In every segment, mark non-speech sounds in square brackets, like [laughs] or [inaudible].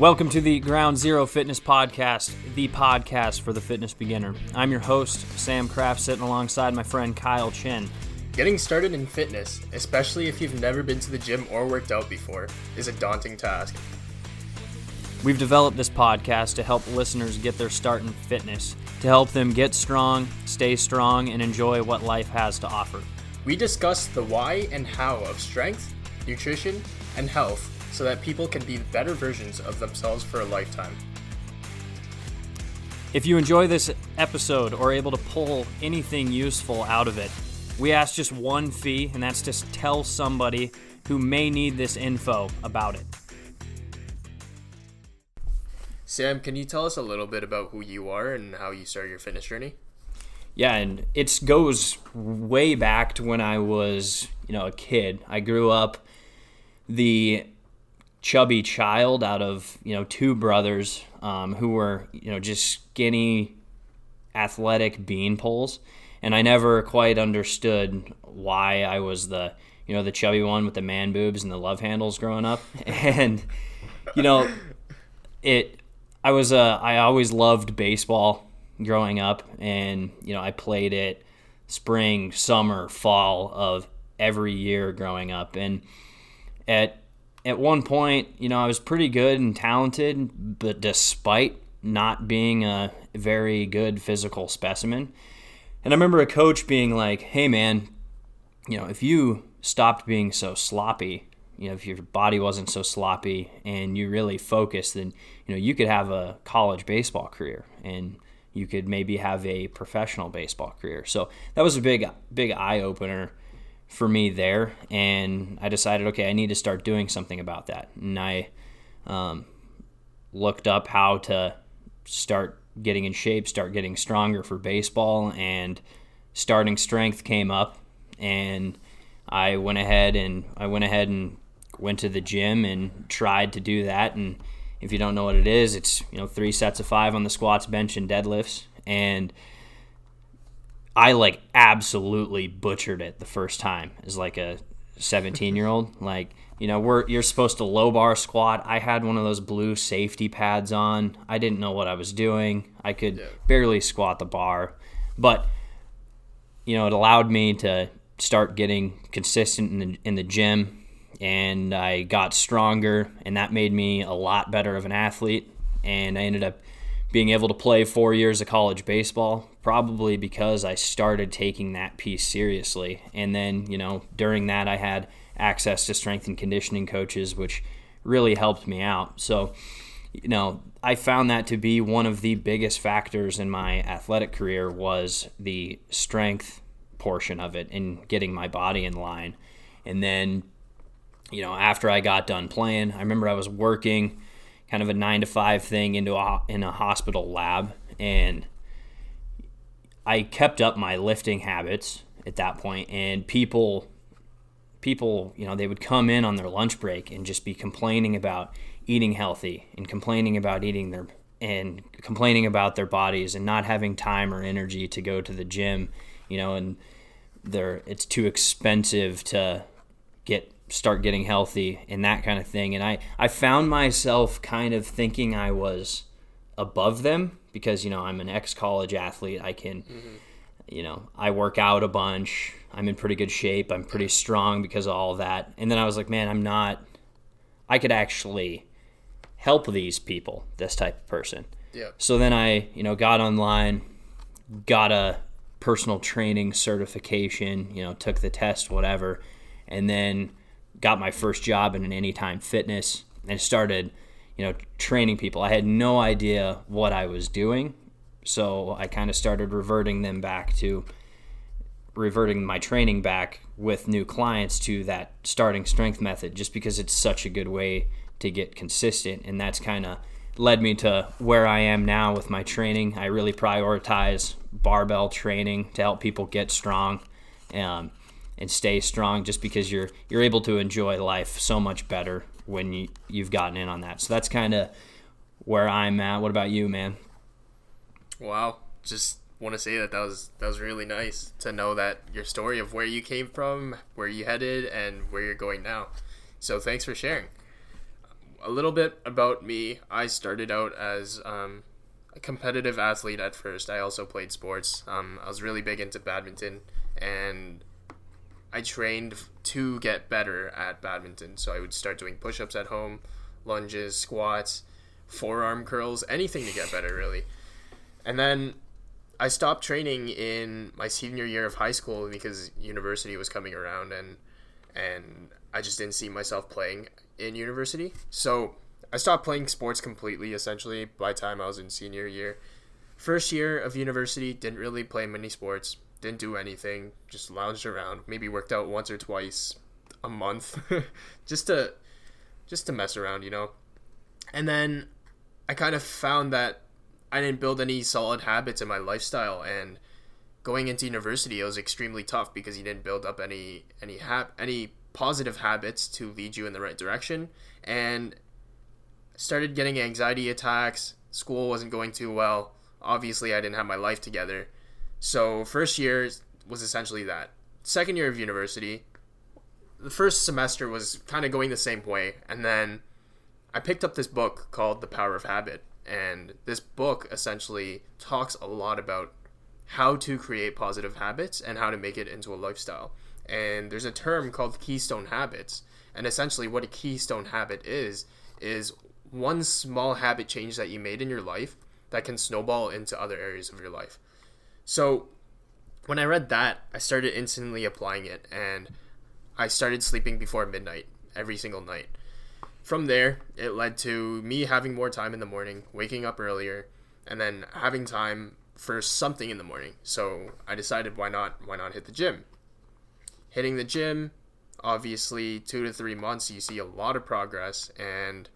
Welcome to the Ground Zero Fitness Podcast, the podcast for the fitness beginner. I'm your host, Sam Kraft, sitting alongside my friend Kyle Chin. Getting started in fitness, especially if you've never been to the gym or worked out before, is a daunting task. We've developed this podcast to help listeners get their start in fitness, to help them get strong, stay strong, and enjoy what life has to offer. We discuss the why and how of strength, nutrition, and health so that people can be better versions of themselves for a lifetime. If you enjoy this episode or able to pull anything useful out of it, we ask just one fee, and that's to tell somebody who may need this info about it. Sam, can you tell us a little bit about who you are and how you started your fitness journey? Yeah, and it goes way back to when I was, you know, a kid. I grew up the chubby child out of you know two brothers um, who were you know just skinny, athletic bean poles, and I never quite understood why I was the you know the chubby one with the man boobs and the love handles growing up, [laughs] and you know it. I was uh, I always loved baseball growing up, and you know I played it spring, summer, fall of every year growing up, and at at one point, you know, I was pretty good and talented, but despite not being a very good physical specimen. And I remember a coach being like, hey, man, you know, if you stopped being so sloppy, you know, if your body wasn't so sloppy and you really focused, then, you know, you could have a college baseball career and you could maybe have a professional baseball career. So that was a big, big eye opener for me there, and I decided, okay, I need to start doing something about that. And I um, looked up how to start getting in shape, start getting stronger for baseball, and starting strength came up, and I went ahead and I went ahead and went to the gym and tried to do that. And if you don't know what it is, it's you know three sets of five on the squats, bench, and deadlifts, and I like absolutely butchered it the first time as like a 17 year old. [laughs] Like, you know, we're you're supposed to low bar squat. I had one of those blue safety pads on. I didn't know what I was doing. I could yeah. barely squat the bar. But you know, it allowed me to start getting consistent in the, in the gym and I got stronger and that made me a lot better of an athlete and I ended up being able to play 4 years of college baseball probably because I started taking that piece seriously. And then, you know, during that, I had access to strength and conditioning coaches, which really helped me out. So, you know, I found that to be one of the biggest factors in my athletic career was the strength portion of it and getting my body in line. And then, you know, after I got done playing, I remember I was working kind of a nine to five thing into a, in a hospital lab. And I kept up my lifting habits at that point, and people, people, you know, they would come in on their lunch break and just be complaining about eating healthy and complaining about eating their and complaining about their bodies and not having time or energy to go to the gym, you know, and they're it's too expensive to get start getting healthy and that kind of thing. And I I found myself kind of thinking I was above them because you know I'm an ex-college athlete. I can, mm-hmm. you know, I work out a bunch. I'm in pretty good shape. I'm pretty strong because of all that. And then I was like, man, I'm not. I could actually help these people. This type of person. Yeah. So then I, you know, got online, got a personal training certification. You know, took the test, whatever, and then got my first job in an Anytime Fitness and started you know, training people. I had no idea what I was doing. So I kind of started reverting them back to reverting my training back with new clients to that starting strength method just because it's such a good way to get consistent and that's kind of led me to where I am now with my training. I really prioritize barbell training to help people get strong um, and stay strong just because you're you're able to enjoy life so much better when you you've gotten in on that. So that's kind of where I'm at. What about you, man? Wow, just want to say that that was that was really nice to know that your story of where you came from, where you headed, and where you're going now. So thanks for sharing. a little bit about me. I started out as um, a competitive athlete at first. I also played sports. Um, I was really big into badminton, and I trained to get better at badminton. So I would start doing push ups at home, lunges, squats, forearm curls, anything to get better, really. And then I stopped training in my senior year of high school because university was coming around and and I just didn't see myself playing in university. So I stopped playing sports completely essentially by the time I was in senior year. First year of university, didn't really play many sports, didn't do anything, just lounged around, maybe worked out once or twice a month [laughs] just to just to mess around, you know. And then I kind of found that I didn't build any solid habits in my lifestyle and going into university it was extremely tough because you didn't build up any any hab- any positive habits to lead you in the right direction and started getting anxiety attacks school wasn't going too well obviously I didn't have my life together so first year was essentially that second year of university the first semester was kind of going the same way and then I picked up this book called The Power of Habit and this book essentially talks a lot about how to create positive habits and how to make it into a lifestyle. And there's a term called keystone habits. And essentially, what a keystone habit is, is one small habit change that you made in your life that can snowball into other areas of your life. So, when I read that, I started instantly applying it and I started sleeping before midnight every single night. From there, it led to me having more time in the morning, waking up earlier, and then having time for something in the morning. So I decided why not why not hit the gym. Hitting the gym, obviously 2 to 3 months you see a lot of progress and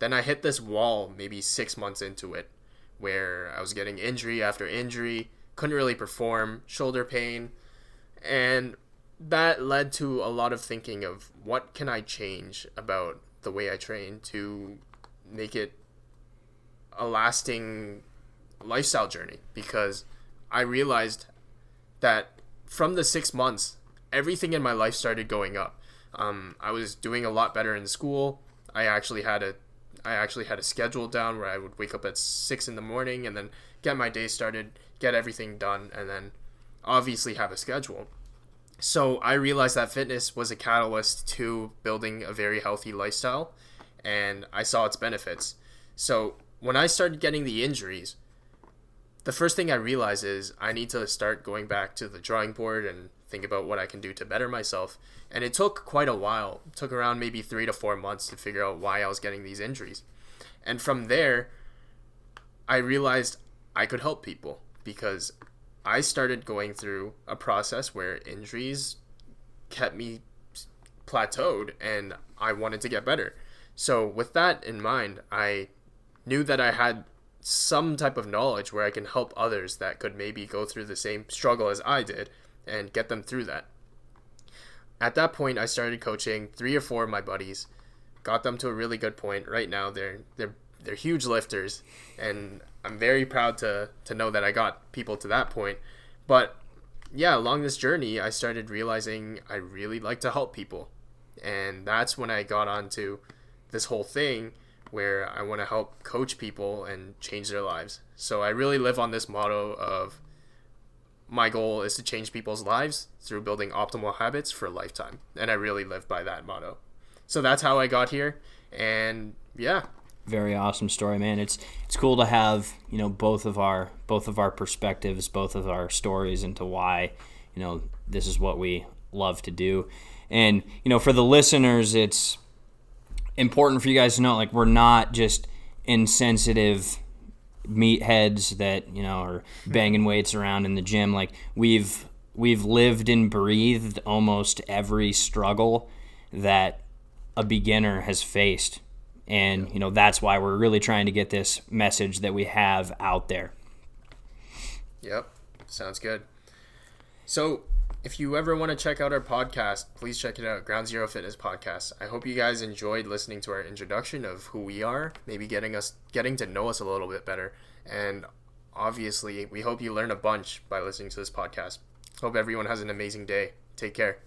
then I hit this wall maybe 6 months into it where I was getting injury after injury, couldn't really perform, shoulder pain, and that led to a lot of thinking of what can I change about the way I train to make it a lasting lifestyle journey because I realized that from the six months, everything in my life started going up. Um, I was doing a lot better in school. I actually had a I actually had a schedule down where I would wake up at six in the morning and then get my day started, get everything done, and then obviously have a schedule. So I realized that fitness was a catalyst to building a very healthy lifestyle, and I saw its benefits. So when I started getting the injuries, the first thing I realized is I need to start going back to the drawing board and think about what I can do to better myself. And it took quite a while. It took around maybe three to four months to figure out why I was getting these injuries. And from there, I realized I could help people because I started going through a process where injuries kept me plateaued and I wanted to get better. So, with that in mind, I knew that I had some type of knowledge where I can help others that could maybe go through the same struggle as I did and get them through that. At that point, I started coaching three or four of my buddies, got them to a really good point. Right now, they're they're they're huge lifters, and I'm very proud to to know that I got people to that point. But yeah, along this journey, I started realizing I really like to help people, and that's when I got onto this whole thing where I want to help coach people and change their lives. So I really live on this motto of my goal is to change people's lives through building optimal habits for a lifetime. And I really live by that motto. So that's how I got here. And yeah, very awesome story, man. It's it's cool to have you know both of our both of our perspectives, both of our stories into why you know this is what we love to do, and you know for the listeners, it's important for you guys to know like we're not just insensitive meatheads that you know are banging weights around in the gym. Like we've we've lived and breathed almost every struggle that a beginner has faced and you know that's why we're really trying to get this message that we have out there. Yep. Sounds good. So if you ever want to check out our podcast please check it out ground zero fitness podcast. I hope you guys enjoyed listening to our introduction of who we are maybe getting us getting to know us a little bit better. And obviously we hope you learn a bunch by listening to this podcast. Hope everyone has an amazing day. Take care